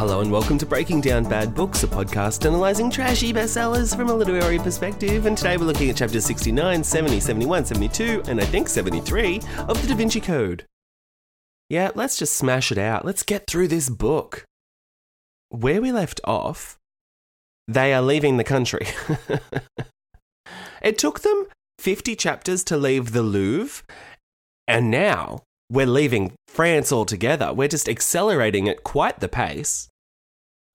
Hello and welcome to Breaking Down Bad Books, a podcast analysing trashy bestsellers from a literary perspective. And today we're looking at chapters 69, 70, 71, 72, and I think 73 of the Da Vinci Code. Yeah, let's just smash it out. Let's get through this book. Where we left off, they are leaving the country. it took them 50 chapters to leave the Louvre, and now we're leaving France altogether. We're just accelerating at quite the pace.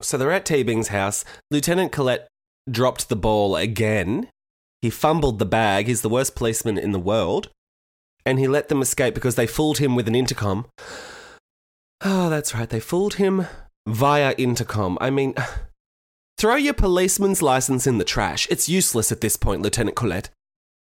So they're at Teabing's house. Lieutenant Collet dropped the ball again. He fumbled the bag. He's the worst policeman in the world. And he let them escape because they fooled him with an intercom. Oh, that's right. They fooled him via intercom. I mean, throw your policeman's license in the trash. It's useless at this point, Lieutenant Collet.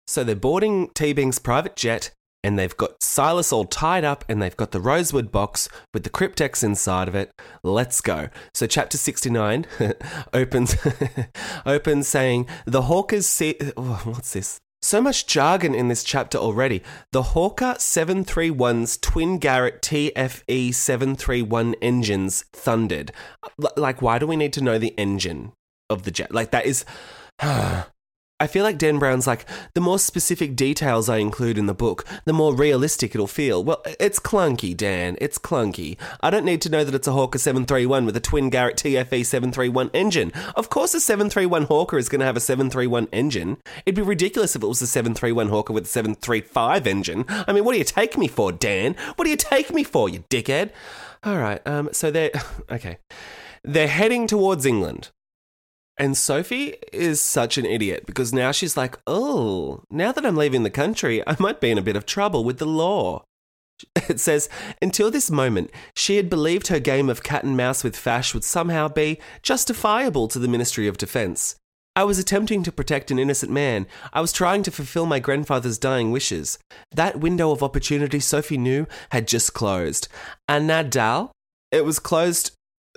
So they're boarding Teabing's private jet and they've got Silas all tied up and they've got the rosewood box with the cryptex inside of it. Let's go. So chapter 69 opens opens saying the Hawkers see oh, what's this? So much jargon in this chapter already. The Hawker 731's twin Garrett TFE 731 engines thundered. L- like why do we need to know the engine of the jet? Like that is I feel like Dan Brown's like, the more specific details I include in the book, the more realistic it'll feel. Well, it's clunky, Dan. It's clunky. I don't need to know that it's a Hawker 731 with a twin Garrett TFE 731 engine. Of course, a 731 Hawker is going to have a 731 engine. It'd be ridiculous if it was a 731 Hawker with a 735 engine. I mean, what do you take me for, Dan? What do you take me for, you dickhead? All right, um, so they're. Okay. They're heading towards England. And Sophie is such an idiot because now she's like, oh, now that I'm leaving the country, I might be in a bit of trouble with the law. It says, until this moment, she had believed her game of cat and mouse with Fache would somehow be justifiable to the Ministry of Defence. I was attempting to protect an innocent man. I was trying to fulfill my grandfather's dying wishes. That window of opportunity, Sophie knew, had just closed. And Nadal, it was closed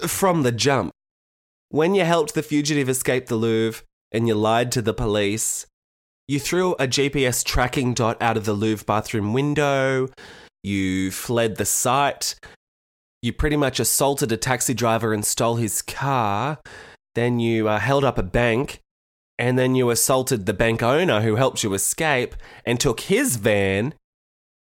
from the jump. When you helped the fugitive escape the Louvre and you lied to the police, you threw a GPS tracking dot out of the Louvre bathroom window, you fled the site, you pretty much assaulted a taxi driver and stole his car, then you uh, held up a bank, and then you assaulted the bank owner who helped you escape and took his van.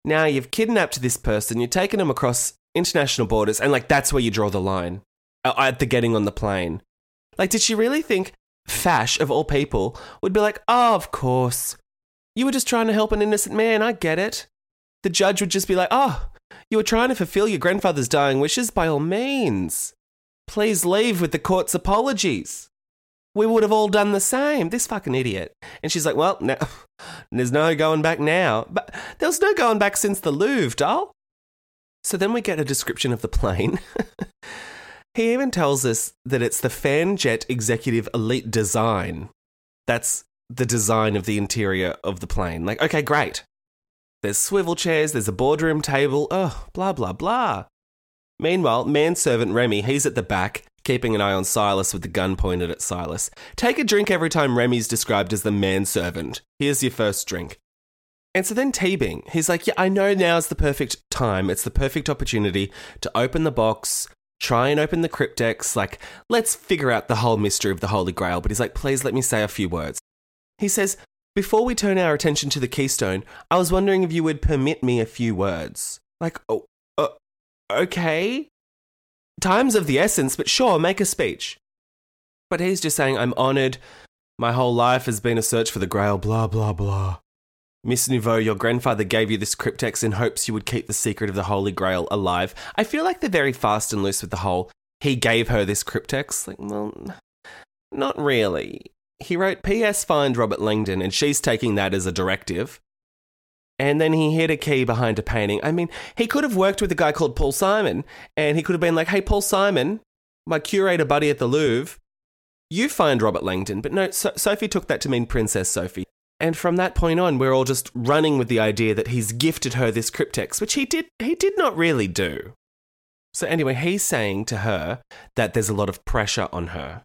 Now you've kidnapped this person, you've taken him across international borders, and like that's where you draw the line uh, at the getting on the plane. Like, did she really think Fache, of all people, would be like, oh, of course. You were just trying to help an innocent man, I get it. The judge would just be like, oh, you were trying to fulfill your grandfather's dying wishes, by all means. Please leave with the court's apologies. We would have all done the same. This fucking idiot. And she's like, well, no, there's no going back now. But there was no going back since the Louvre, doll. So then we get a description of the plane. He even tells us that it's the Fanjet Executive Elite Design. That's the design of the interior of the plane. Like, okay, great. There's swivel chairs, there's a boardroom table, oh, blah, blah, blah. Meanwhile, manservant Remy, he's at the back, keeping an eye on Silas with the gun pointed at Silas. Take a drink every time Remy's described as the manservant. Here's your first drink. And so then Teabing, he's like, Yeah, I know now's the perfect time. It's the perfect opportunity to open the box, try and open the cryptex. Like, let's figure out the whole mystery of the Holy Grail. But he's like, please let me say a few words. He says, before we turn our attention to the keystone, I was wondering if you would permit me a few words. Like, oh, uh, okay. Time's of the essence, but sure, make a speech. But he's just saying, I'm honoured. My whole life has been a search for the grail, blah, blah, blah. Miss Neveu, your grandfather gave you this cryptex in hopes you would keep the secret of the Holy Grail alive. I feel like they're very fast and loose with the whole, he gave her this cryptex. Like, well, not really. He wrote, P.S. Find Robert Langdon, and she's taking that as a directive. And then he hid a key behind a painting. I mean, he could have worked with a guy called Paul Simon, and he could have been like, hey, Paul Simon, my curator buddy at the Louvre, you find Robert Langdon. But no, so- Sophie took that to mean Princess Sophie. And from that point on, we're all just running with the idea that he's gifted her this cryptex, which he did he did not really do. So anyway, he's saying to her that there's a lot of pressure on her.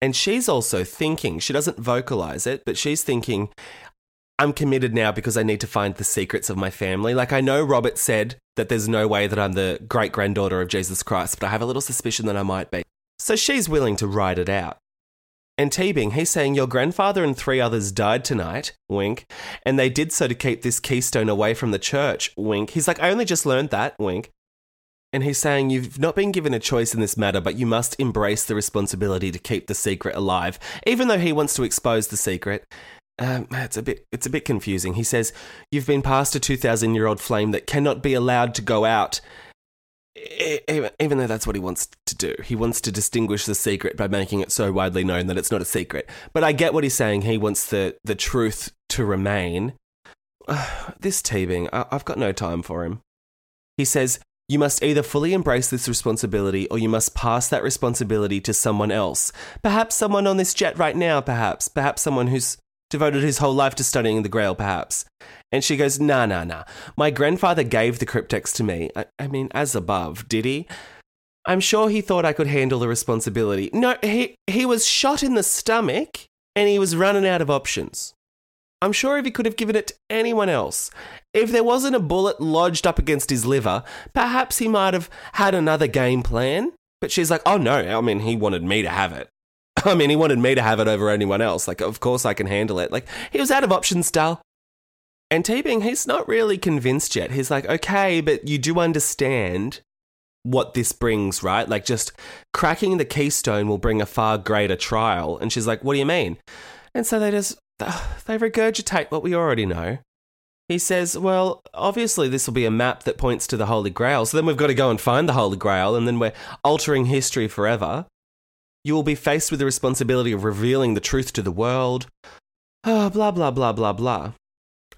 And she's also thinking, she doesn't vocalize it, but she's thinking, I'm committed now because I need to find the secrets of my family. Like, I know Robert said that there's no way that I'm the great granddaughter of Jesus Christ, but I have a little suspicion that I might be. So she's willing to ride it out. And Teabing, he's saying, Your grandfather and three others died tonight, wink, and they did so to keep this keystone away from the church, wink. He's like, I only just learned that, wink. And he's saying, You've not been given a choice in this matter, but you must embrace the responsibility to keep the secret alive, even though he wants to expose the secret. Um, it's a bit it's a bit confusing. He says, You've been past a 2,000 year old flame that cannot be allowed to go out. Even, though that's what he wants to do, he wants to distinguish the secret by making it so widely known that it's not a secret. But I get what he's saying. He wants the, the truth to remain. Uh, this Teabing, I, I've got no time for him. He says, you must either fully embrace this responsibility or you must pass that responsibility to someone else. Perhaps someone on this jet right now, perhaps. Perhaps someone who's devoted his whole life to studying the Grail, perhaps. And she goes, Nah, nah, nah. My grandfather gave the cryptex to me. I, I mean, as above, did he? I'm sure he thought I could handle the responsibility. No, he, he was shot in the stomach and he was running out of options. I'm sure if he could have given it to anyone else, if there wasn't a bullet lodged up against his liver, perhaps he might have had another game plan. But she's like, oh no, I mean, he wanted me to have it. I mean, he wanted me to have it over anyone else. Like, of course I can handle it. Like, he was out of options, Dal. And Teabing, he's not really convinced yet. He's like, okay, but you do understand what this brings, right? Like, just cracking the keystone will bring a far greater trial. And she's like, what do you mean? And so they just, they regurgitate what we already know. He says, Well, obviously, this will be a map that points to the Holy Grail. So then we've got to go and find the Holy Grail, and then we're altering history forever. You will be faced with the responsibility of revealing the truth to the world. Oh, blah, blah, blah, blah, blah.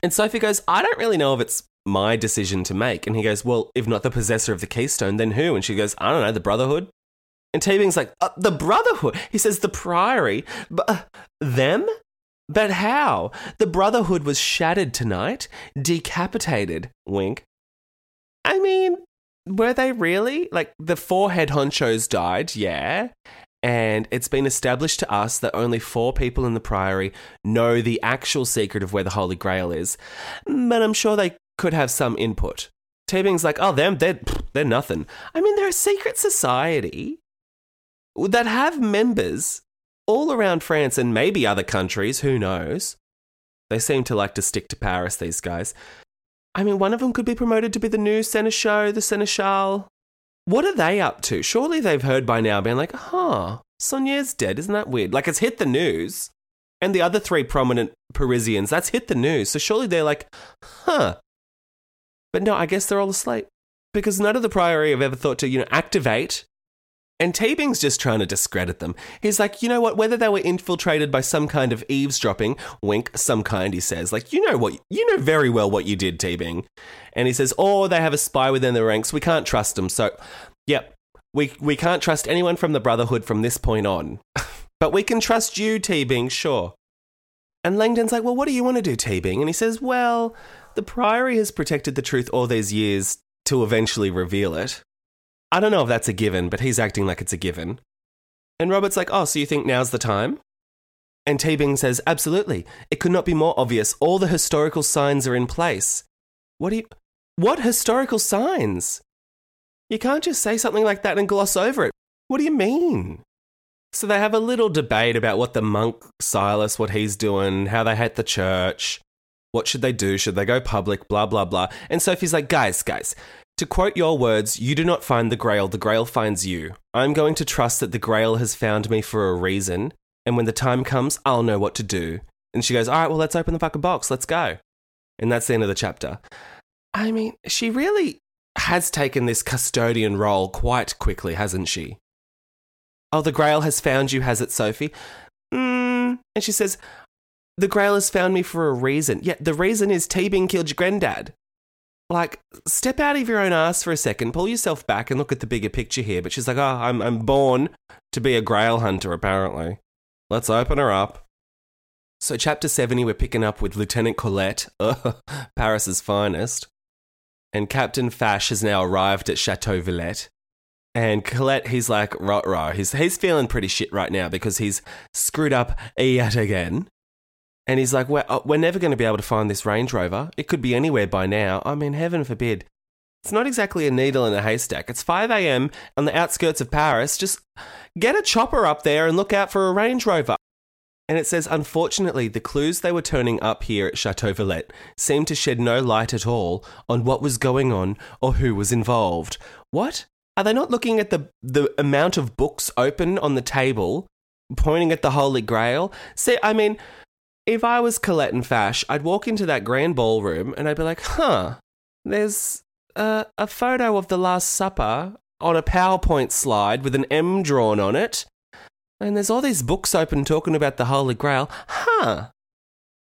And Sophie goes, I don't really know if it's my decision to make. And he goes, Well, if not the possessor of the keystone, then who? And she goes, I don't know, the Brotherhood. And Teabing's like, uh, The Brotherhood? He says, The Priory. But uh, them? But how? The Brotherhood was shattered tonight, decapitated. Wink. I mean, were they really? Like, the four head honchos died, yeah. And it's been established to us that only four people in the Priory know the actual secret of where the Holy Grail is. But I'm sure they could have some input. Teabing's like, oh, them, they're, they're nothing. I mean, they're a secret society that have members all around France and maybe other countries, who knows? They seem to like to stick to Paris, these guys. I mean, one of them could be promoted to be the new Seneschal, the Seneschal. What are they up to? Surely they've heard by now, being like, huh, Saunière's dead. Isn't that weird? Like, it's hit the news. And the other three prominent Parisians, that's hit the news. So surely they're like, huh. But no, I guess they're all asleep. Because none of the Priory have ever thought to, you know, activate and Teabing's just trying to discredit them. He's like, you know what? Whether they were infiltrated by some kind of eavesdropping, wink, some kind, he says. Like, you know what? You know very well what you did, Teabing. And he says, or they have a spy within the ranks. We can't trust them. So, yep, we, we can't trust anyone from the Brotherhood from this point on. but we can trust you, Teabing, sure. And Langdon's like, well, what do you want to do, Teabing? And he says, well, the Priory has protected the truth all these years to eventually reveal it. I don't know if that's a given, but he's acting like it's a given. And Robert's like, oh, so you think now's the time? And Teabing says, absolutely. It could not be more obvious. All the historical signs are in place. What do you. What historical signs? You can't just say something like that and gloss over it. What do you mean? So they have a little debate about what the monk Silas, what he's doing, how they hate the church, what should they do, should they go public, blah blah blah. And Sophie's like, guys, guys, to quote your words, you do not find the Grail, the Grail finds you. I'm going to trust that the Grail has found me for a reason, and when the time comes, I'll know what to do. And she goes, all right, well, let's open the fucking box, let's go. And that's the end of the chapter. I mean, she really has taken this custodian role quite quickly, hasn't she? Oh, the Grail has found you, has it, Sophie? Mm. And she says, The Grail has found me for a reason. Yeah, the reason is Teabing killed your granddad. Like, step out of your own ass for a second, pull yourself back and look at the bigger picture here. But she's like, Oh, I'm, I'm born to be a Grail hunter, apparently. Let's open her up. So, chapter 70, we're picking up with Lieutenant Collet, Paris's finest. And Captain Fache has now arrived at Chateau Villette. And Collet, he's like, rah, rah. He's, he's feeling pretty shit right now because he's screwed up yet again. And he's like, we're, uh, we're never going to be able to find this Range Rover. It could be anywhere by now. I mean, heaven forbid. It's not exactly a needle in a haystack. It's 5 a.m. on the outskirts of Paris. Just get a chopper up there and look out for a Range Rover. And it says, unfortunately, the clues they were turning up here at Chateau Villette seemed to shed no light at all on what was going on or who was involved. What? Are they not looking at the, the amount of books open on the table, pointing at the Holy Grail? See, I mean, if I was Collet and Fache, I'd walk into that grand ballroom and I'd be like, huh, there's a, a photo of the Last Supper on a PowerPoint slide with an M drawn on it. And there's all these books open talking about the Holy Grail. Huh.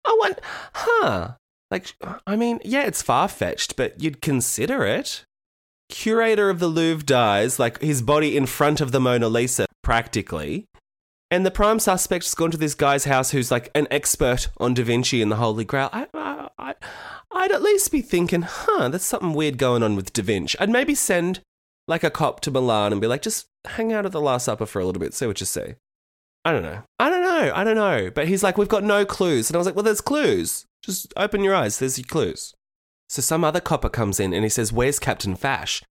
I want, huh. Like, I mean, yeah, it's far fetched, but you'd consider it curator of the Louvre dies, like his body in front of the Mona Lisa, practically. And the prime suspect's gone to this guy's house who's like an expert on Da Vinci and the Holy Grail. I, I, I'd at least be thinking, huh, there's something weird going on with Da Vinci. I'd maybe send like a cop to Milan and be like, just hang out at the Last Supper for a little bit, see what you see. I don't know. I don't know. I don't know. But he's like, we've got no clues. And I was like, well, there's clues. Just open your eyes. There's your clues. So some other copper comes in and he says, Where's Captain Fache?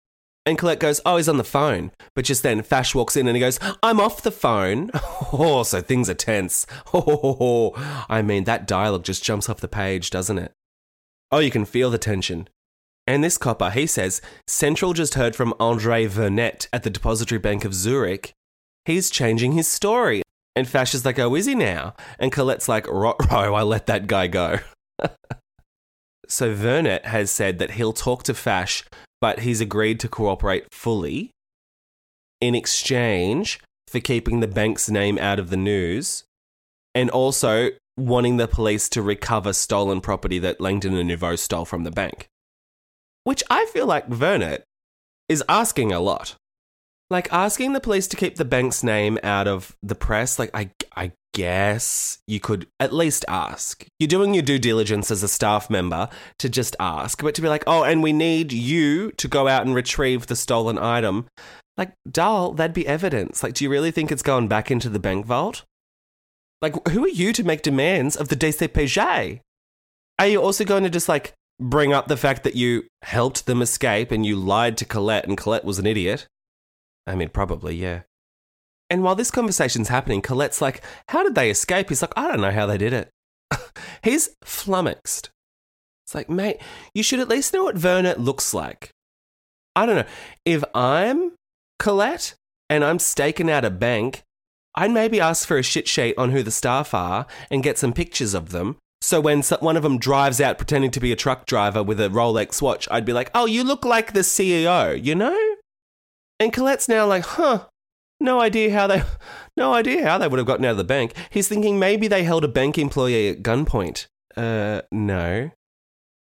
And Collet goes, Oh, he's on the phone. But just then, Fache walks in and he goes, I'm off the phone. Oh, so things are tense. Oh, I mean, that dialogue just jumps off the page, doesn't it? Oh, you can feel the tension. And this copper, he says, Central just heard from Andre Vernet at the Depository Bank of Zurich. He's changing his story. And Fache is like, Oh, is he now? And Collet's like, Rot Row, oh, I let that guy go. So Vernet has said that he'll talk to Fache, but he's agreed to cooperate fully in exchange for keeping the bank's name out of the news and also wanting the police to recover stolen property that Langdon and Neveu stole from the bank. Which I feel like Vernet is asking a lot. Like asking the police to keep the bank's name out of the press, like I I guess you could at least ask. You're doing your due diligence as a staff member to just ask, but to be like, oh, and we need you to go out and retrieve the stolen item. Like, dull, that'd be evidence. Like, do you really think it's going back into the bank vault? Like, who are you to make demands of the DCPJ? Are you also going to just like bring up the fact that you helped them escape and you lied to Collet and Collet was an idiot? I mean, probably, yeah. And while this conversation's happening, Collet's like, How did they escape? He's like, I don't know how they did it. He's flummoxed. It's like, mate, you should at least know what Vernet looks like. I don't know. If I'm Collet and I'm staking out a bank, I'd maybe ask for a shit sheet on who the staff are and get some pictures of them. So when one of them drives out pretending to be a truck driver with a Rolex watch, I'd be like, oh, you look like the CEO, you know? And Collet's now like, huh, no idea how they, no idea how they would have gotten out of the bank. He's thinking maybe they held a bank employee at gunpoint. Uh, no.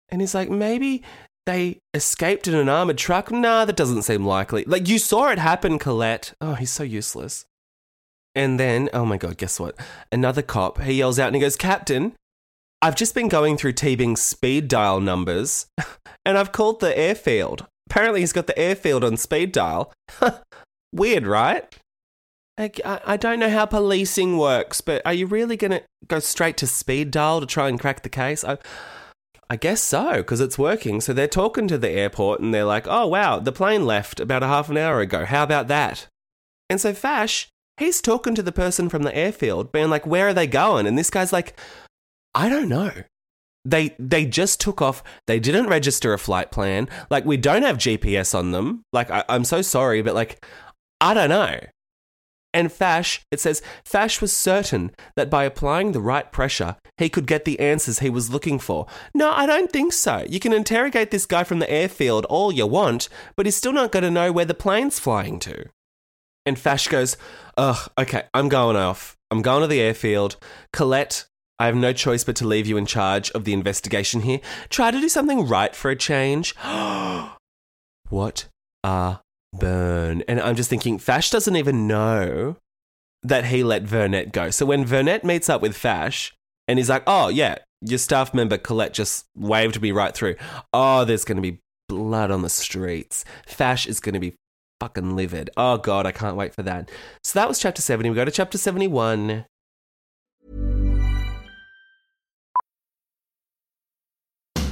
And he's like, maybe they escaped in an armored truck. Nah, that doesn't seem likely. Like you saw it happen, Collet. Oh, he's so useless. And then, oh my god, guess what? Another cop. He yells out and he goes, Captain, I've just been going through Teabing's speed dial numbers, and I've called the airfield. Apparently, he's got the airfield on speed dial. Weird, right? I, I don't know how policing works, but are you really going to go straight to speed dial to try and crack the case? I, I guess so, because it's working. So they're talking to the airport and they're like, oh, wow, the plane left about a half an hour ago. How about that? And so Fache, he's talking to the person from the airfield, being like, "Where are they going?" And this guy's like, "I don't know." They they just took off. They didn't register a flight plan. Like we don't have GPS on them. Like I, I'm so sorry, but like I don't know. And Fache, it says, Fache was certain that by applying the right pressure, he could get the answers he was looking for. No, I don't think so. You can interrogate this guy from the airfield all you want, but he's still not going to know where the plane's flying to. And Fache goes, Ugh, okay, I'm going off. I'm going to the airfield. Collet, I have no choice but to leave you in charge of the investigation here. Try to do something right for a change. what a burn. And I'm just thinking, Fache doesn't even know that he let Vernet go. So when Vernet meets up with Fache and he's like, oh, yeah, your staff member Collet just waved me right through. Oh, there's going to be blood on the streets. Fache is going to be fucking livid. Oh, God, I can't wait for that. So that was chapter 70. We go to chapter 71.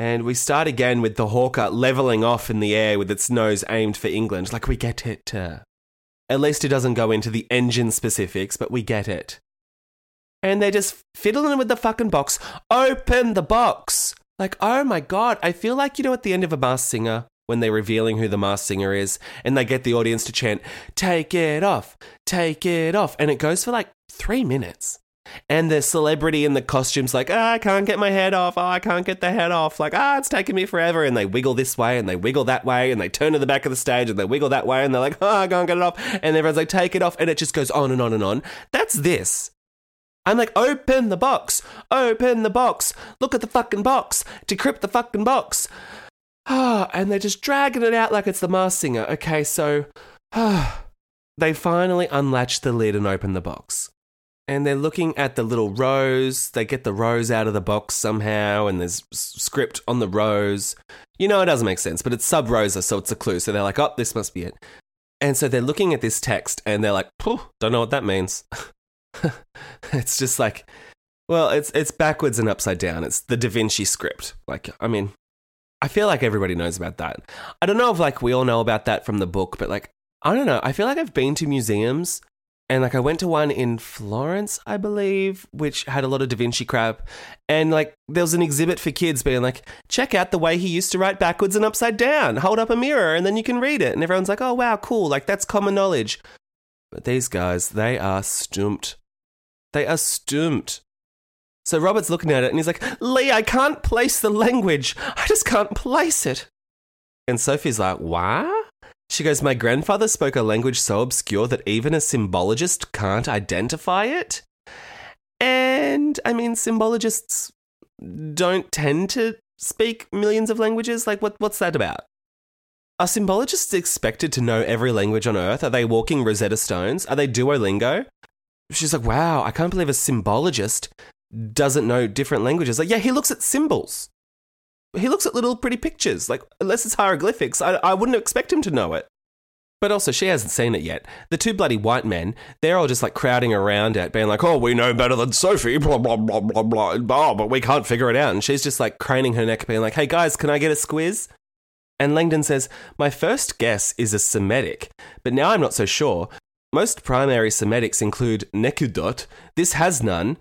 And we start again with the Hawker leveling off in the air with its nose aimed for England. Like we get it. Uh, at least it doesn't go into the engine specifics, but we get it. And they're just fiddling with the fucking box. Open the box! Like, oh my god, I feel like, you know, at the end of a masked singer, when they're revealing who the masked singer is, and they get the audience to chant, take it off, take it off. And it goes for like three minutes. And the celebrity in the costume's like, ah, I can't get my head off. Oh, I can't get the head off. Like, ah, it's taking me forever. And they wiggle this way and they wiggle that way and they turn to the back of the stage and they wiggle that way and they're like, oh, I can't get it off. And everyone's like, take it off. And it just goes on and on and on. That's this. I'm like, open the box. Open the box. Look at the fucking box. Decrypt the fucking box. Ah, and they're just dragging it out like it's the Masked Singer. Okay, so ah, they finally unlatch the lid and open the box and they're looking at the little rose. They get the rose out of the box somehow, and there's script on the rose. You know, it doesn't make sense, but it's sub rosa, so it's a clue. So they're like, oh, this must be it. And so they're looking at this text, and they're like, don't know what that means. it's just like, well, it's it's backwards and upside down. It's the Da Vinci script. Like, I mean, I feel like everybody knows about that. I don't know if like we all know about that from the book, but like, I don't know. I feel like I've been to museums and like I went to one in Florence, I believe, which had a lot of Da Vinci crap. And like there was an exhibit for kids being like, check out the way he used to write backwards and upside down. Hold up a mirror and then you can read it. And everyone's like, oh wow, cool. Like that's common knowledge. But these guys, they are stumped. They are stumped. So Robert's looking at it and he's like, Lee, I can't place the language. I just can't place it. And Sophie's like, what? She goes, My grandfather spoke a language so obscure that even a symbologist can't identify it. And I mean, symbologists don't tend to speak millions of languages. Like, what, what's that about? Are symbologists expected to know every language on earth? Are they walking Rosetta Stones? Are they Duolingo? She's like, wow, I can't believe a symbologist doesn't know different languages. Like, yeah, he looks at symbols. He looks at little pretty pictures. Like, unless it's hieroglyphics, I, I wouldn't expect him to know it. But also, she hasn't seen it yet. The two bloody white men, they're all just like crowding around it, being like, oh, we know better than Sophie, blah, blah, blah, blah, blah, blah, but we can't figure it out. And she's just like craning her neck, being like, hey guys, can I get a squiz? And Langdon says, my first guess is a Semitic, but now I'm not so sure. Most primary Semitics include nekudot. This has none.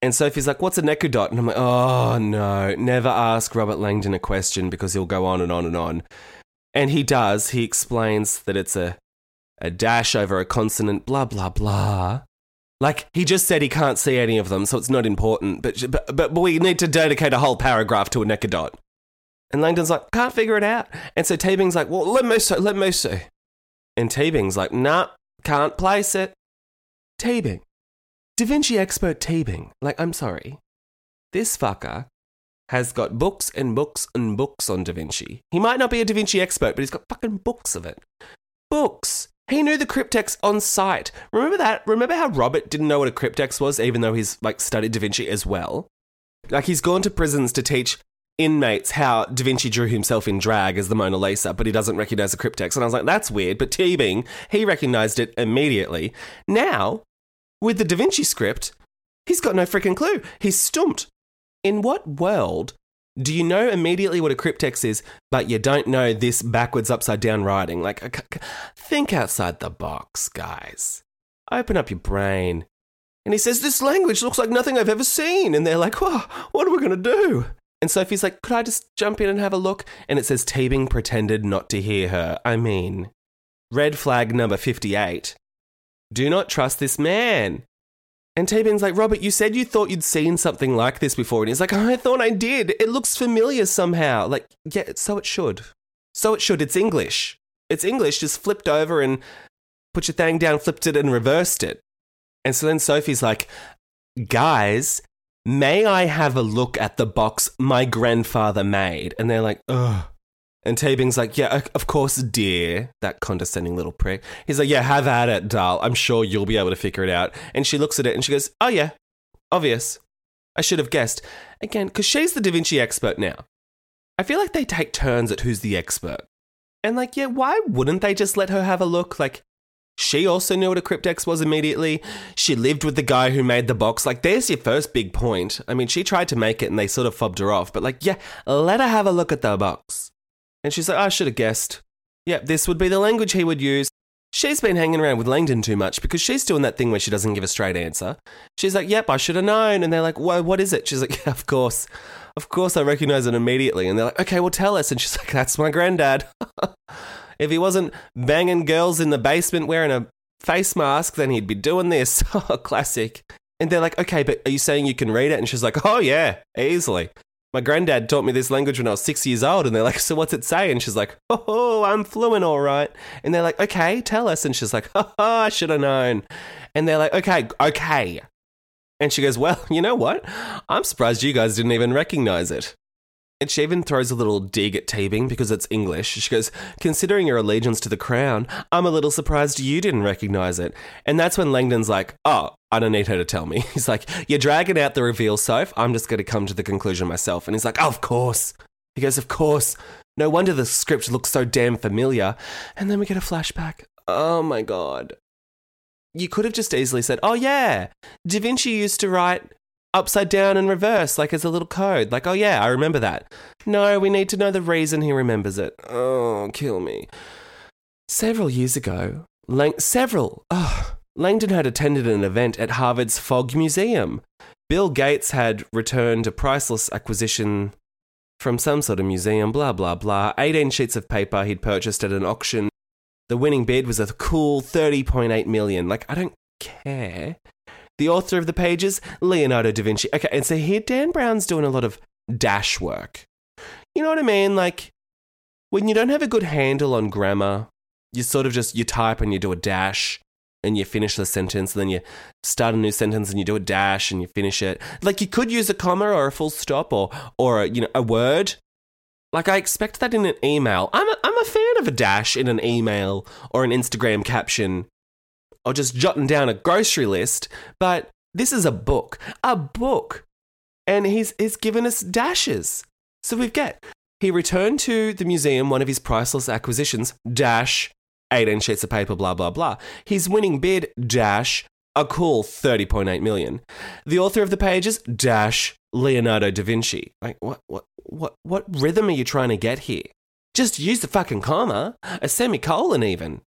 And Sophie's like, what's a nekudot? And I'm like, oh no, never ask Robert Langdon a question because he'll go on and on and on. And he does. He explains that it's a, a dash over a consonant, blah, blah, blah. Like, he just said he can't see any of them, so it's not important, but, but, but we need to dedicate a whole paragraph to a nekudot. And Langdon's like, can't figure it out. And so Teabing's like, well, let me see, let me see. And Teabing's like, nah, can't place it. Teabing. Da Vinci expert Teabing. Like, I'm sorry. This fucker has got books and books and books on Da Vinci. He might not be a Da Vinci expert, but he's got fucking books of it. Books. He knew the cryptex on site. Remember that? Remember how Robert didn't know what a cryptex was, even though he's like studied Da Vinci as well? Like he's gone to prisons to teach inmates how Da Vinci drew himself in drag as the Mona Lisa, but he doesn't recognize a cryptex. And I was like, that's weird. But Teabing, he recognized it immediately. Now, with the Da Vinci script, he's got no freaking clue. He's stumped. In what world do you know immediately what a cryptex is, but you don't know this backwards, upside down writing? Like, think outside the box, guys. Open up your brain. And he says, This language looks like nothing I've ever seen. And they're like, Whoa, what are we going to do? And Sophie's like, Could I just jump in and have a look? And it says, Teabing pretended not to hear her. I mean, red flag number 58. Do not trust this man. And Teabing's like, Robert, you said you thought you'd seen something like this before. And he's like, I thought I did. It looks familiar somehow. Like, yeah, so it should. So it should. It's English. It's English, just flipped over and put your thing down, flipped it and reversed it. And so then Sophie's like, guys, may I have a look at the box my grandfather made? And they're like, ugh. And Teabing's like, yeah, of course, dear. That condescending little prick. He's like, yeah, have at it, doll. I'm sure you'll be able to figure it out. And she looks at it and she goes, oh, yeah, obvious. I should have guessed. Again, because she's the Da Vinci expert now. I feel like they take turns at who's the expert. And like, yeah, why wouldn't they just let her have a look? Like, she also knew what a cryptex was immediately. She lived with the guy who made the box. Like, there's your first big point. I mean, she tried to make it and they sort of fobbed her off. But like, yeah, let her have a look at the box. And she's like, I should have guessed. Yep, this would be the language he would use. She's been hanging around with Langdon too much because she's doing that thing where she doesn't give a straight answer. She's like, Yep, I should have known. And they're like, Whoa, what is it? She's like, Yeah, of course. Of course, I recognize it immediately. And they're like, Okay, well, tell us. And she's like, That's my granddad. if he wasn't banging girls in the basement wearing a face mask, then he'd be doing this. Oh, classic. And they're like, Okay, but are you saying you can read it? And she's like, Oh, yeah, easily my granddad taught me this language when I was six years old. And they're like, so what's it say? And she's like, oh, I'm fluent, all right. And they're like, okay, tell us. And she's like, oh, I should have known. And they're like, okay, okay. And she goes, well, you know what? I'm surprised you guys didn't even recognize it. And she even throws a little dig at Teabing because it's English. She goes, Considering your allegiance to the crown, I'm a little surprised you didn't recognize it. And that's when Langdon's like, Oh, I don't need her to tell me. He's like, You're dragging out the reveal, Soph. I'm just going to come to the conclusion myself. And he's like, Oh, of course. He goes, Of course. No wonder the script looks so damn familiar. And then we get a flashback. Oh my God. You could have just easily said, Oh, yeah. Da Vinci used to write upside down and reverse, like as a little code. Like, oh yeah, I remember that. No, we need to know the reason he remembers it. Oh, kill me. Several years ago, Lang- several, oh, Langdon had attended an event at Harvard's Fogg Museum. Bill Gates had returned a priceless acquisition from some sort of museum, blah, blah, blah. 18 sheets of paper he'd purchased at an auction. The winning bid was a cool 30.8 million. Like, I don't care. The author of the pages, Leonardo da Vinci. Okay, and so here Dan Brown's doing a lot of dash work. You know what I mean? Like, when you don't have a good handle on grammar you sort of just you type and you do a dash and you finish the sentence and then you start a new sentence and you do a dash and you finish it. Like you could use a comma or a full stop or or you know a word. Like i expect that in an email. I'm a, I'm a fan of a dash in an email or an instagram caption or just jotting down a grocery list but this is a book a book. And he's he's given us dashes. So we've got he returned to the museum one of his priceless acquisitions dash 18 sheets of paper, blah, blah, blah. His winning bid, dash, a cool 30.8 million. The author of the pages, dash, Leonardo da Vinci. Like, what, what, what, what rhythm are you trying to get here? Just use the fucking comma, a semicolon even.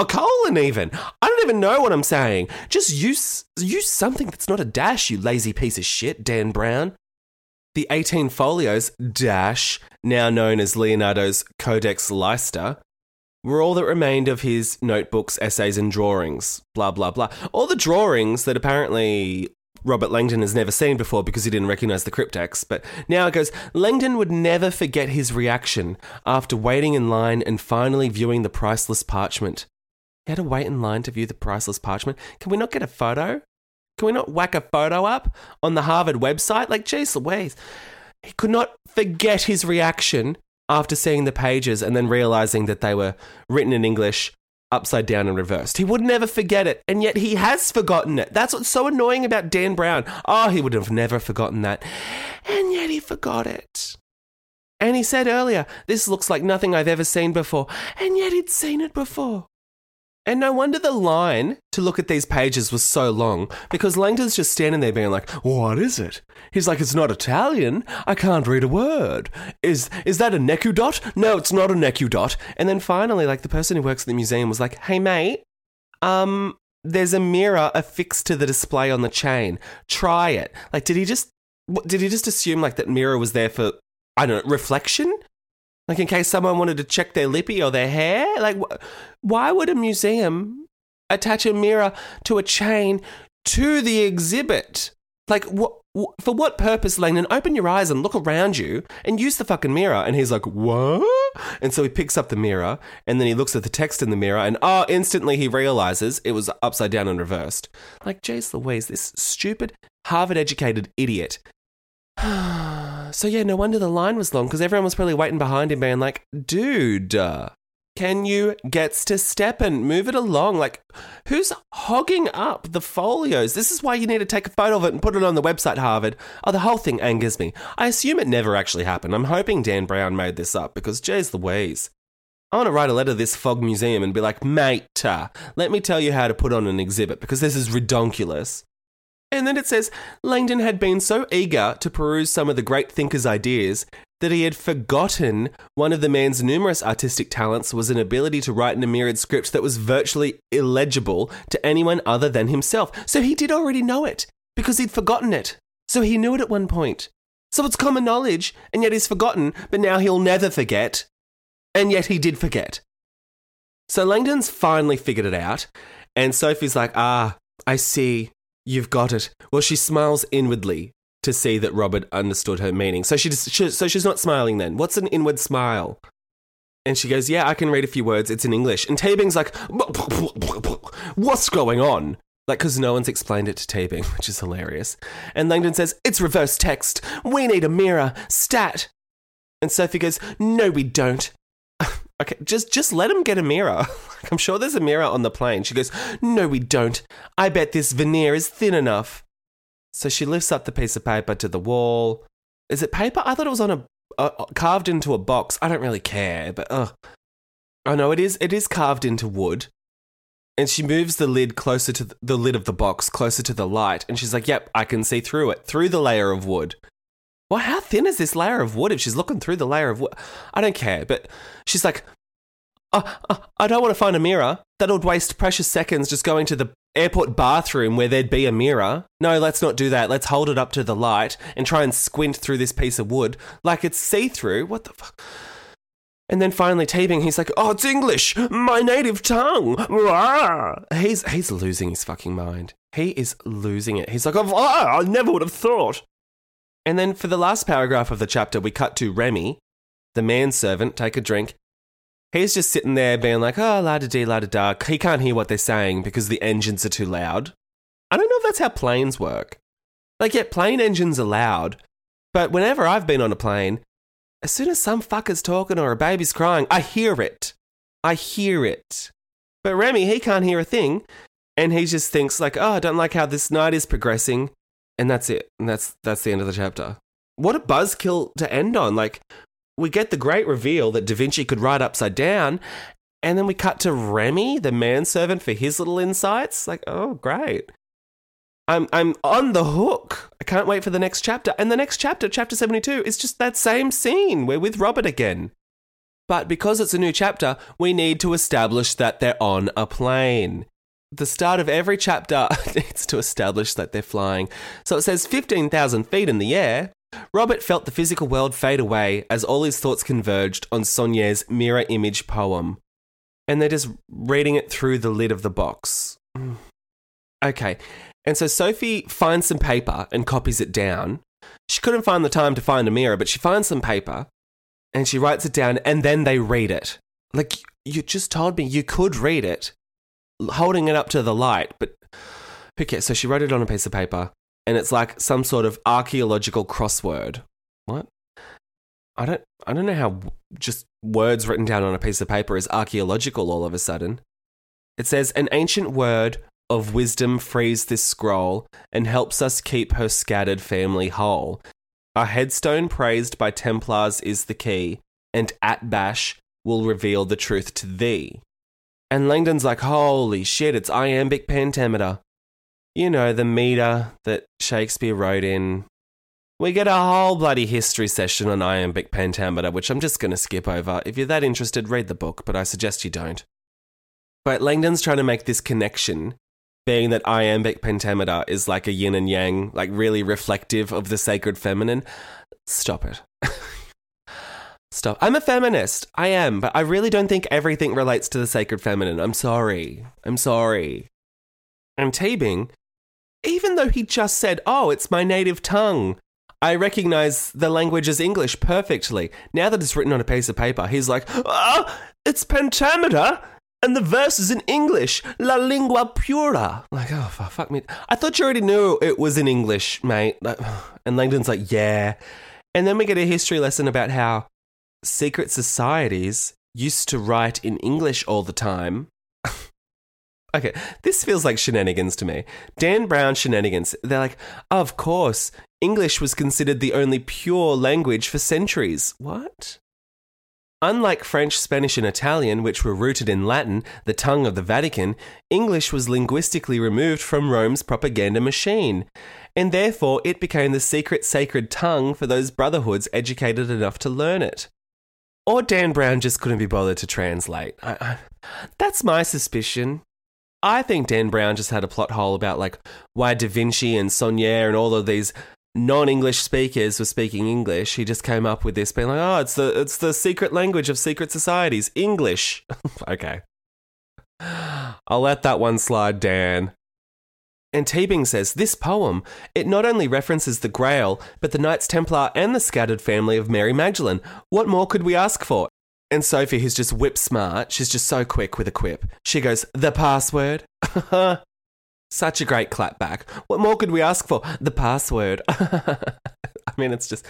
A colon even. I don't even know what I'm saying. Just use use something that's not a dash, you lazy piece of shit, Dan Brown. The 18 folios, dash, now known as Leonardo's Codex Leicester, were all that remained of his notebooks, essays, and drawings. Blah, blah, blah. All the drawings that apparently Robert Langdon has never seen before because he didn't recognize the cryptex. But now it goes Langdon would never forget his reaction after waiting in line and finally viewing the priceless parchment. He had to wait in line to view the priceless parchment. Can we not get a photo? Can we not whack a photo up on the Harvard website? Like, geez Louise. He could not forget his reaction after seeing the pages and then realizing that they were written in English upside down and reversed. He would never forget it, and yet he has forgotten it. That's what's so annoying about Dan Brown. Oh, he would have never forgotten that. And yet he forgot it. And he said earlier, this looks like nothing I've ever seen before, and yet he'd seen it before. And no wonder the line to look at these pages was so long because Langdon's just standing there being like, "What is it?" He's like, "It's not Italian. I can't read a word. Is is that a nekudot? No, it's not a nekudot." And then finally, like the person who works at the museum was like, "Hey mate, um, there's a mirror affixed to the display on the chain. Try it." Like, did he just did he just assume like that mirror was there for I don't know reflection? Like in case someone wanted to check their lippy or their hair? Like, wh- why would a museum attach a mirror to a chain to the exhibit? Like, what? For what purpose, Langdon? Open your eyes and look around you and use the fucking mirror. And he's like, what? And so he picks up the mirror and then he looks at the text in the mirror and oh, instantly he realizes it was upside down and reversed. Like, Jace Louise, this stupid Harvard educated idiot so yeah, no wonder the line was long because everyone was probably waiting behind him, being like, "Dude, can you gets to step and move it along? Like, who's hogging up the folios? This is why you need to take a photo of it and put it on the website, Harvard. Oh, the whole thing angers me. I assume it never actually happened. I'm hoping Dan Brown made this up because, geez Louise. I want to write a letter to this Fogg Museum and be like, mate, uh, let me tell you how to put on an exhibit because this is redonkulous. And then it says Langdon had been so eager to peruse some of the great thinker's ideas that he had forgotten one of the man's numerous artistic talents was an ability to write in a myriad script that was virtually illegible to anyone other than himself. So he did already know it because he'd forgotten it. So he knew it at one point. So it's common knowledge, and yet he's forgotten, but now he'll never forget. And yet he did forget. So Langdon's finally figured it out, and Sophie's like, ah, I see. You've got it. Well, she smiles inwardly to see that Robert understood her meaning. So she, just, she so she's not smiling then. What's an inward smile? And she goes, "Yeah, I can read a few words. It's in English." And Teabing's like, "What's going on?" Like, because no one's explained it to Teabing, which is hilarious. And Langdon says, "It's reverse text. We need a mirror. Stat." And Sophie goes, "No, we don't. Okay, just just let him get a mirror. I'm sure there's a mirror on the plane. She goes, "No, we don't. I bet this veneer is thin enough." So she lifts up the piece of paper to the wall. Is it paper? I thought it was on a uh, carved into a box. I don't really care, but ugh. Oh no, it is. It is carved into wood. And she moves the lid closer to the, the lid of the box, closer to the light, and she's like, "Yep, I can see through it, through the layer of wood." Well, how thin is this layer of wood if she's looking through the layer of wood? I don't care. But she's like, oh, oh, I don't want to find a mirror. That would waste precious seconds just going to the airport bathroom where there'd be a mirror. No, let's not do that. Let's hold it up to the light and try and squint through this piece of wood like it's see through. What the fuck? And then finally, Teabing, he's like, "Oh, it's English, my native tongue." He's he's losing his fucking mind. He is losing it. He's like, "Oh, I never would have thought." And then for the last paragraph of the chapter, we cut to Remy, the manservant, take a drink. He's just sitting there being like, oh, la da dee, la da da. He can't hear what they're saying because the engines are too loud. I don't know if that's how planes work. Like, yeah, plane engines are loud, but whenever I've been on a plane, as soon as some fucker's talking or a baby's crying, I hear it. I hear it. But Remy, he can't hear a thing. And he just thinks like, oh, I don't like how this night is progressing. And that's it. And that's that's the end of the chapter. What a buzzkill to end on. Like, we get the great reveal that Da Vinci could write upside down, and then we cut to Remy, the manservant, for his little insights. Like, oh, great. I'm I'm on the hook. I can't wait for the next chapter. And the next chapter, chapter 72, is just that same scene. We're with Robert again. But because it's a new chapter, we need to establish that they're on a plane. The start of every chapter needs to establish that they're flying. So it says 15,000 feet in the air. Robert felt the physical world fade away as all his thoughts converged on Saunière's mirror image poem. And they're just reading it through the lid of the box. Mm. Okay, and so Sophie finds some paper and copies it down. She couldn't find the time to find a mirror, but she finds some paper and she writes it down and then they read it. Like, you just told me you could read it holding it up to the light, but who cares? So she wrote it on a piece of paper and it's like some sort of archaeological crossword. What? I don't I don't know how just words written down on a piece of paper is archaeological all of a sudden. It says an ancient word of wisdom frees this scroll and helps us keep her scattered family whole. A headstone praised by Templars is the key, and Atbash will reveal the truth to thee. And Langdon's like, holy shit, it's iambic pentameter. You know, the meter that Shakespeare wrote in. We get a whole bloody history session on iambic pentameter, which I'm just going to skip over. If you're that interested, read the book, but I suggest you don't. But Langdon's trying to make this connection being that iambic pentameter is like a yin and yang, like really reflective of the sacred feminine. Stop it. Stop. I'm a feminist. I am, but I really don't think everything relates to the sacred feminine. I'm sorry. I'm sorry. And Teabing, even though he just said, oh, it's my native tongue, I recognize the language as English perfectly. Now that it's written on a piece of paper, he's like, oh, it's pentameter and the verse is in English, la lingua pura. Like, oh, fuck me. I thought you already knew it was in English, mate. And Langdon's like, yeah. And then we get a history lesson about how secret societies used to write in English all the time. okay, this feels like shenanigans to me. Dan Brown shenanigans. They're like, of course, English was considered the only pure language for centuries. What? Unlike French, Spanish, and Italian, which were rooted in Latin, the tongue of the Vatican, English was linguistically removed from Rome's propaganda machine, and therefore it became the secret sacred tongue for those brotherhoods educated enough to learn it. Or Dan Brown just couldn't be bothered to translate. I, I, that's my suspicion. I think Dan Brown just had a plot hole about like why Da Vinci and Saunière and all of these non-English speakers were speaking English, he just came up with this, being like, "Oh, it's the it's the secret language of secret societies, English." okay, I'll let that one slide, Dan. And Teabing says this poem it not only references the Grail, but the Knights Templar and the scattered family of Mary Magdalene. What more could we ask for? And Sophie, who's just whip smart, she's just so quick with a quip. She goes, "The password." Such a great clapback. What more could we ask for? The password. I mean, it's just,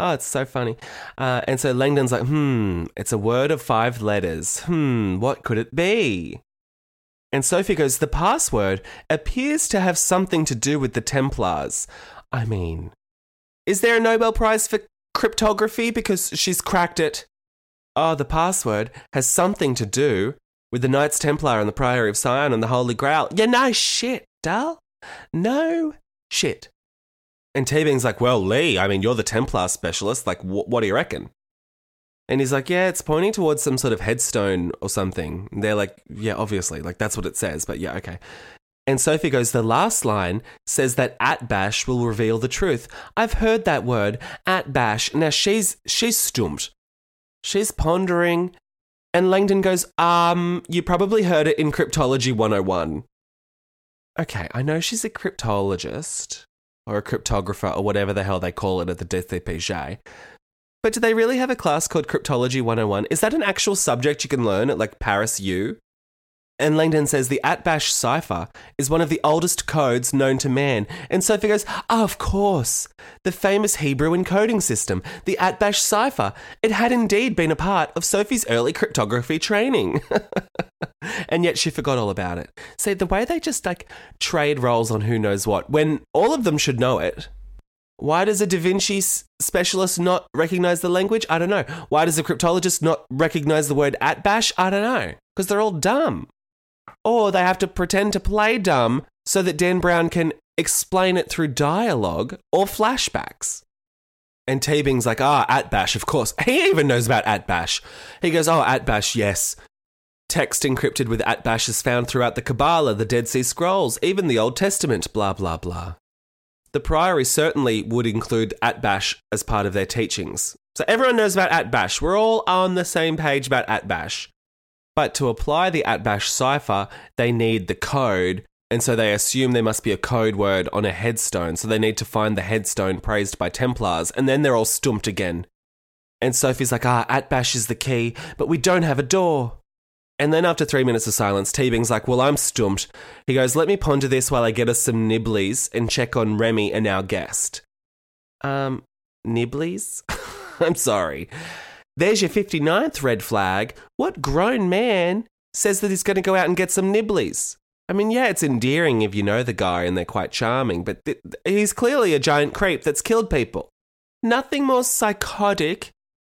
oh, it's so funny. Uh, and so Langdon's like, hmm, it's a word of five letters. Hmm, what could it be? And Sophie goes, the password appears to have something to do with the Templars. I mean, is there a Nobel Prize for cryptography because she's cracked it? Oh, the password has something to do with the Knights Templar and the Priory of Sion and the Holy Grail. Yeah, no shit, Dal. No shit. And Teabing's like, well, Lee, I mean, you're the Templar specialist. Like, wh- what do you reckon? And he's like, yeah, it's pointing towards some sort of headstone or something. And they're like, yeah, obviously, like that's what it says, but yeah, okay. And Sophie goes, the last line says that Atbash will reveal the truth. I've heard that word, Atbash. Now she's she's stumped. She's pondering and Langdon goes, um, you probably heard it in Cryptology 101. Okay, I know she's a cryptologist or a cryptographer or whatever the hell they call it at the DCPJ. But do they really have a class called Cryptology 101? Is that an actual subject you can learn at like Paris U? And Langdon says the Atbash cipher is one of the oldest codes known to man. And Sophie goes, oh, Of course, the famous Hebrew encoding system, the Atbash cipher. It had indeed been a part of Sophie's early cryptography training. and yet she forgot all about it. See, the way they just like trade roles on who knows what, when all of them should know it. Why does a Da Vinci specialist not recognize the language? I don't know. Why does a cryptologist not recognize the word Atbash? I don't know. Because they're all dumb or they have to pretend to play dumb so that Dan Brown can explain it through dialogue or flashbacks. And Teabing's like, ah, Atbash, of course. He even knows about Atbash. He goes, oh, Atbash, yes. Text encrypted with Atbash is found throughout the Kabbalah, the Dead Sea Scrolls, even the Old Testament, blah, blah, blah. The Priory certainly would include Atbash as part of their teachings. So everyone knows about Atbash. We're all on the same page about Atbash. But to apply the Atbash cipher, they need the code, and so they assume there must be a code word on a headstone. So they need to find the headstone praised by Templars, and then they're all stumped again. And Sophie's like, ah, Atbash is the key, but we don't have a door. And then after three minutes of silence, Teabing's like, well, I'm stumped. He goes, let me ponder this while I get us some nibblies and check on Remy and our guest. Um, nibblies? I'm sorry. There's your 59th red flag. What grown man says that he's going to go out and get some nibblies? I mean, yeah, it's endearing if you know the guy and they're quite charming, but th- he's clearly a giant creep that's killed people. Nothing more psychotic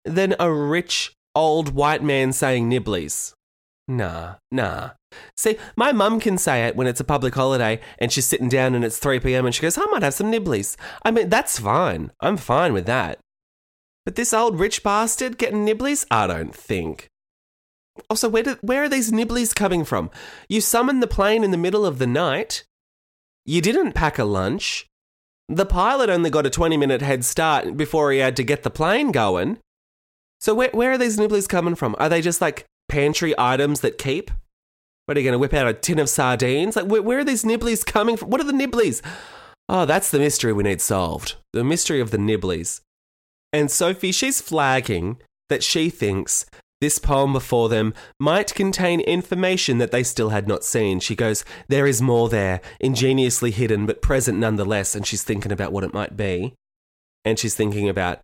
than a rich old white man saying nibblies. Nah, nah. See, my mum can say it when it's a public holiday and she's sitting down and it's 3 p.m. and she goes, I might have some nibblies. I mean, that's fine. I'm fine with that. But this old rich bastard getting nibblies? I don't think. Also, where, do, where are these nibblies coming from? You summoned the plane in the middle of the night. You didn't pack a lunch. The pilot only got a 20 minute head start before he had to get the plane going. So, where, where are these nibblies coming from? Are they just like pantry items that keep? What are you going to whip out a tin of sardines? Like, where, where are these nibblies coming from? What are the nibblies? Oh, that's the mystery we need solved. The mystery of the nibblies. And Sophie, she's flagging that she thinks this poem before them might contain information that they still had not seen. She goes, There is more there, ingeniously hidden, but present nonetheless. And she's thinking about what it might be. And she's thinking about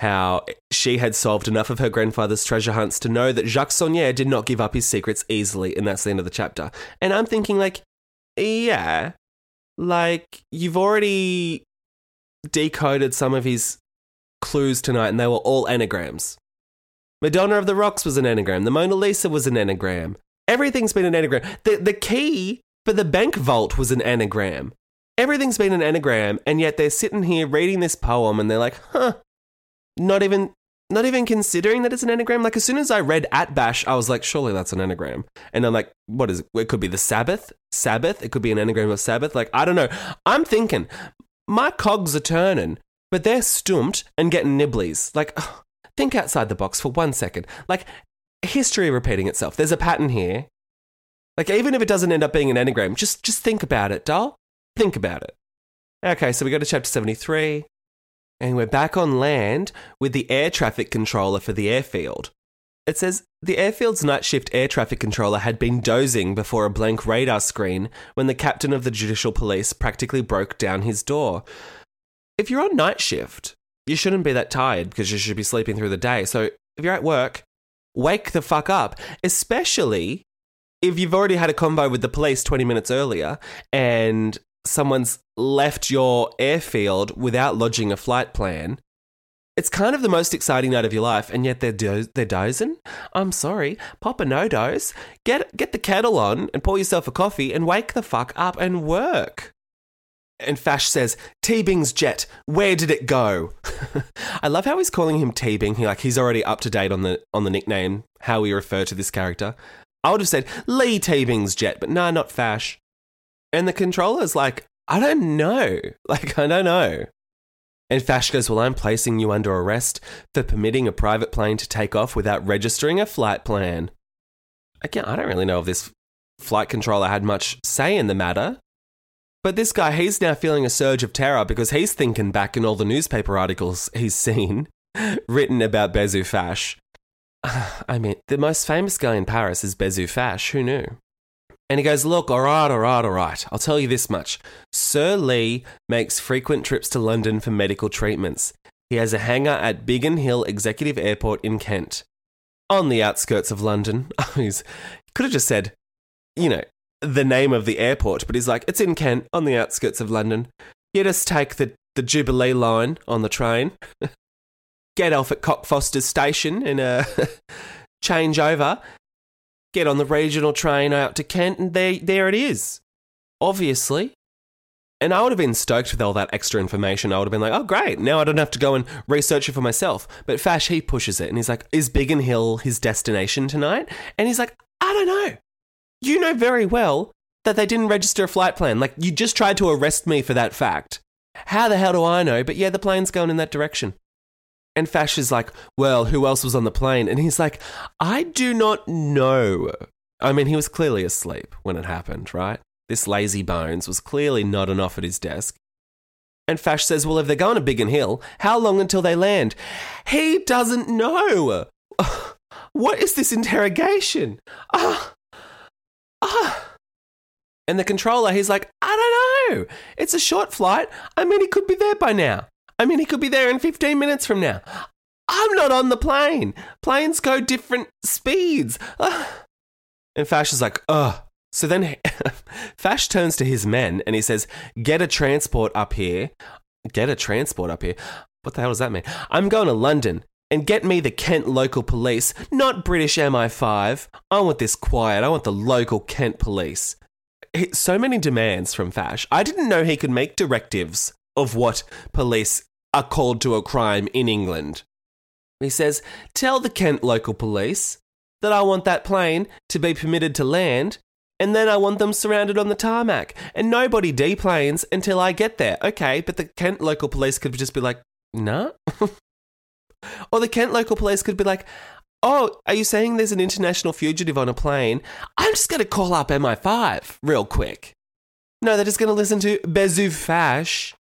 how she had solved enough of her grandfather's treasure hunts to know that Jacques Saunière did not give up his secrets easily. And that's the end of the chapter. And I'm thinking, like, yeah, like, you've already decoded some of his clues tonight, and they were all anagrams. Madonna of the Rocks was an anagram. The Mona Lisa was an anagram. Everything's been an anagram. The, the key for the bank vault was an anagram. Everything's been an anagram, and yet they're sitting here reading this poem and they're like, huh, not even not even considering that it's an anagram. Like as soon as I read Atbash, I was like, surely that's an anagram. And I'm like, what is it? It could be the Sabbath. Sabbath. It could be an anagram of Sabbath. Like I don't know. I'm thinking, my cogs are turning but they're stumped and getting nibblies. Like, think outside the box for one second. Like, history repeating itself. There's a pattern here. Like, even if it doesn't end up being an anagram, just just think about it, doll. Think about it. Okay, so we go to chapter 73, and we're back on land with the air traffic controller for the airfield. It says the airfield's night shift air traffic controller had been dozing before a blank radar screen when the captain of the judicial police practically broke down his door if you're on night shift, you shouldn't be that tired because you should be sleeping through the day. So if you're at work, wake the fuck up, especially if you've already had a combo with the police 20 minutes earlier and someone's left your airfield without lodging a flight plan. It's kind of the most exciting night of your life, and yet they're do- they're dozing. I'm sorry, pop a no dose, get get the kettle on, and pour yourself a coffee, and wake the fuck up and work. And Fache says, Teabing's jet, where did it go? I love how he's calling him Teabing. He like he's already up to date on the on the nickname, how we refer to this character. I would have said Lee Teabing's jet, but nah, not Fache. And the controller's like, I don't know. Like, I don't know. And Fache goes, Well, I'm placing you under arrest for permitting a private plane to take off without registering a flight plan. Again, I don't really know if this flight controller had much say in the matter. But this guy, he's now feeling a surge of terror because he's thinking back in all the newspaper articles he's seen written about Bezu Fache. I mean, the most famous guy in Paris is Bezu Fache. Who knew? And he goes, Look, all right, all right, all right. I'll tell you this much. Sir Lee makes frequent trips to London for medical treatments. He has a hangar at Biggin Hill Executive Airport in Kent, on the outskirts of London. He's could have just said, you know, the name of the airport, but he's like, it's in Kent, on the outskirts of London. You just take the, the Jubilee line on the train, get off at Cockfosters Station and uh, change over, get on the regional train out to Kent, and there, there it is. Obviously. And I would have been stoked with all that extra information. I would have been like, oh, great. Now I don't have to go and research it for myself. But Fache, he pushes it and he's like, is Biggin Hill his destination tonight? And he's like, I don't know. You know very well that they didn't register a flight plan. Like, you just tried to arrest me for that fact. How the hell do I know? But yeah, the plane's going in that direction. And Fache is like, well, who else was on the plane? And he's like, I do not know. I mean, he was clearly asleep when it happened, right? This lazy bones was clearly nodding off at his desk. And Fache says, Well, if they're going to Biggin Hill, how long until they land? He doesn't know. What is this interrogation? Ah, ah. And the controller, he's like, I don't know. It's a short flight. I mean, he could be there by now. I mean, he could be there in 15 minutes from now. I'm not on the plane. Planes go different speeds. Ah. And Fache is like, ugh. So then Fache turns to his men and he says, Get a transport up here. Get a transport up here. What the hell does that mean? I'm going to London and get me the Kent local police, not British MI5. I want this quiet. I want the local Kent police. So many demands from Fache. I didn't know he could make directives of what police are called to a crime in England. He says, Tell the Kent local police that I want that plane to be permitted to land, and then I want them surrounded on the tarmac, and nobody deplanes until I get there. Okay, but the Kent local police could just be like, Nah. Or the Kent local police could be like, Oh, are you saying there's an international fugitive on a plane? I'm just going to call up MI5 real quick. No, they're just going to listen to Bezu Fache.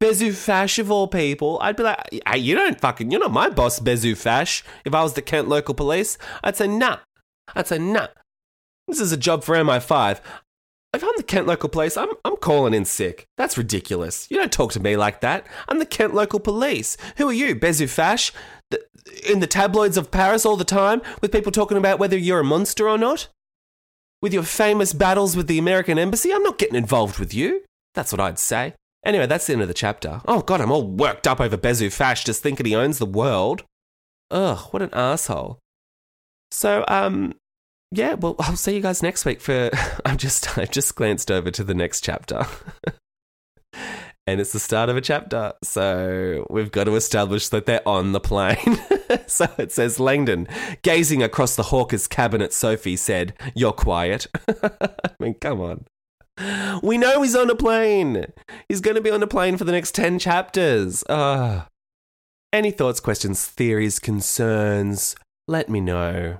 Bezu of all people. I'd be like, hey, you don't fucking, you're not my boss, Bezu Fache. If I was the Kent local police, I'd say, nah. I'd say, nah. This is a job for MI5. If I'm the Kent local police, I'm, I'm calling in sick. That's ridiculous. You don't talk to me like that. I'm the Kent local police. Who are you, Bezu Fache? The, in the tabloids of Paris all the time with people talking about whether you're a monster or not? With your famous battles with the American embassy? I'm not getting involved with you. That's what I'd say. Anyway, that's the end of the chapter. Oh, God, I'm all worked up over Bezu Fache just thinking he owns the world. Ugh, what an asshole. So, um, yeah, well, I'll see you guys next week for. I'm just, I just glanced over to the next chapter. and it's the start of a chapter. So we've got to establish that they're on the plane. so it says Langdon, gazing across the hawker's cabin at Sophie, said, You're quiet. I mean, come on. We know he's on a plane. He's going to be on a plane for the next 10 chapters. Uh, any thoughts, questions, theories, concerns? Let me know.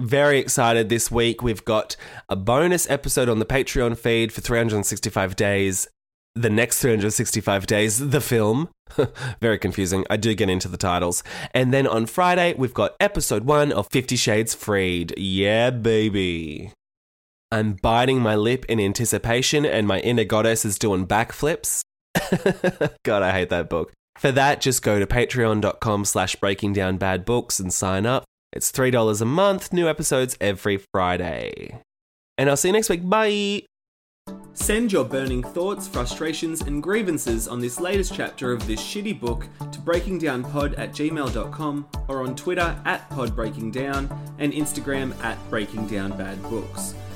Very excited this week. We've got a bonus episode on the Patreon feed for 365 days. The next 365 days, the film. Very confusing. I do get into the titles. And then on Friday, we've got episode one of Fifty Shades Freed. Yeah, baby. I'm biting my lip in anticipation, and my inner goddess is doing backflips. God, I hate that book. For that, just go to patreon.com slash breaking down bad books and sign up. It's $3 a month, new episodes every Friday. And I'll see you next week. Bye. Send your burning thoughts, frustrations, and grievances on this latest chapter of this shitty book to breakingdownpod at gmail.com or on Twitter at podbreakingdown and Instagram at breakingdownbadbooks.